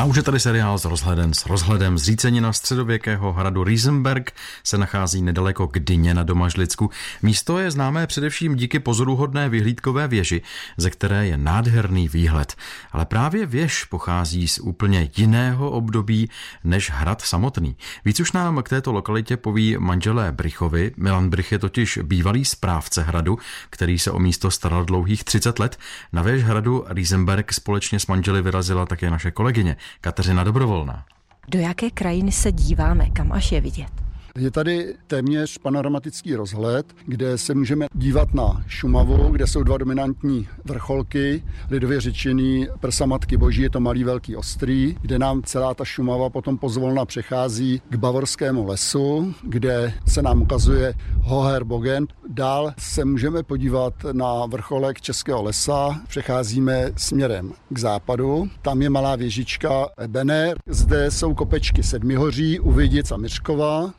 A už je tady seriál s rozhledem. S rozhledem zřícenina středověkého hradu Riesenberg se nachází nedaleko Gdyně na Domažlicku. Místo je známé především díky pozoruhodné vyhlídkové věži, ze které je nádherný výhled. Ale právě věž pochází z úplně jiného období než hrad samotný. Víc už nám k této lokalitě poví manželé Brichovi. Milan Brich je totiž bývalý správce hradu, který se o místo staral dlouhých 30 let. Na věž hradu Riesenberg společně s manželi vyrazila také naše kolegyně. Kateřina Dobrovolná. Do jaké krajiny se díváme, kam až je vidět? Je tady téměř panoramatický rozhled, kde se můžeme dívat na Šumavu, kde jsou dva dominantní vrcholky, lidově řečený prsa Matky Boží, je to malý velký ostrý, kde nám celá ta Šumava potom pozvolna přechází k Bavorskému lesu, kde se nám ukazuje Hoher Bogen. Dál se můžeme podívat na vrcholek Českého lesa, přecházíme směrem k západu, tam je malá věžička Ebener, zde jsou kopečky Sedmihoří, Uvidic a Myřkova,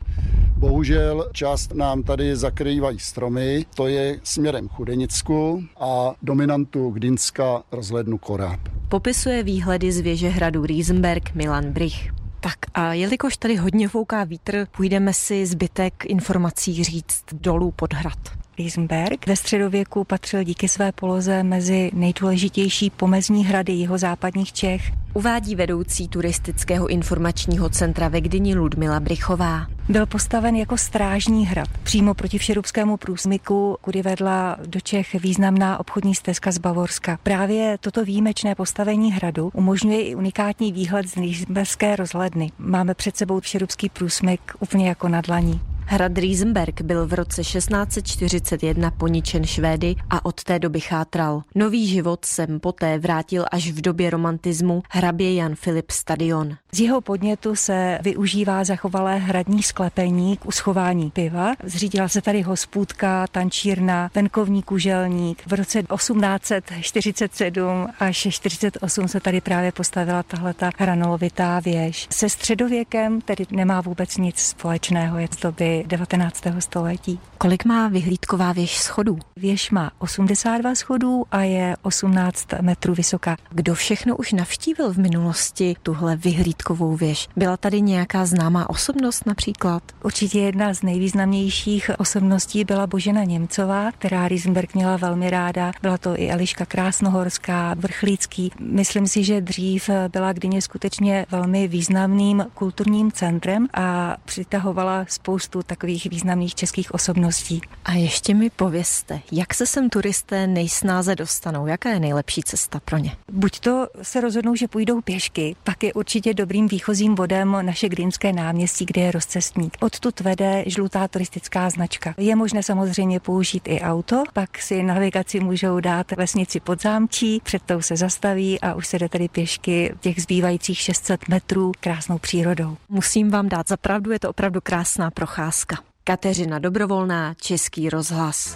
Bohužel část nám tady zakrývají stromy, to je směrem Chudenicku a dominantu Gdinska rozhlednu Koráb. Popisuje výhledy z věže hradu Riesenberg Milan Brich. Tak a jelikož tady hodně fouká vítr, půjdeme si zbytek informací říct dolů pod hrad. Riesenberg ve středověku patřil díky své poloze mezi nejdůležitější pomezní hrady jeho západních Čech. Uvádí vedoucí turistického informačního centra ve Gdyni Ludmila Brichová. Byl postaven jako strážní hrad přímo proti všerubskému průsmyku, kudy vedla do Čech významná obchodní stezka z Bavorska. Právě toto výjimečné postavení hradu umožňuje i unikátní výhled z Nýžberské rozhledny. Máme před sebou všerubský průsmyk úplně jako na dlaní. Hrad Riesenberg byl v roce 1641 poničen Švédy a od té doby chátral. Nový život sem poté vrátil až v době romantismu hrabě Jan Filip Stadion. Z jeho podnětu se využívá zachovalé hradní sklepení k uschování piva. Zřídila se tady hospůdka, tančírna, venkovní kuželník. V roce 1847 až 48 se tady právě postavila tahleta hranolovitá věž. Se středověkem tedy nemá vůbec nic společného, je to by 19. století. Kolik má vyhlídková věž schodů? Věž má 82 schodů a je 18 metrů vysoká. Kdo všechno už navštívil v minulosti tuhle vyhlídkovou věž? Byla tady nějaká známá osobnost například? Určitě jedna z nejvýznamnějších osobností byla Božena Němcová, která Riesenberg měla velmi ráda. Byla to i Eliška Krásnohorská, Vrchlícký. Myslím si, že dřív byla Gdyně skutečně velmi významným kulturním centrem a přitahovala spoustu takových významných českých osobností. A ještě mi povězte, jak se sem turisté nejsnáze dostanou? Jaká je nejlepší cesta pro ně? Buď to se rozhodnou, že půjdou pěšky, pak je určitě dobrým výchozím bodem naše Greenské náměstí, kde je rozcestník. Odtud vede žlutá turistická značka. Je možné samozřejmě použít i auto, pak si navigaci můžou dát vesnici pod zámčí, před tou se zastaví a už se jde tady pěšky těch zbývajících 600 metrů krásnou přírodou. Musím vám dát za pravdu, je to opravdu krásná procházka. Kateřina Dobrovolná, Český rozhlas.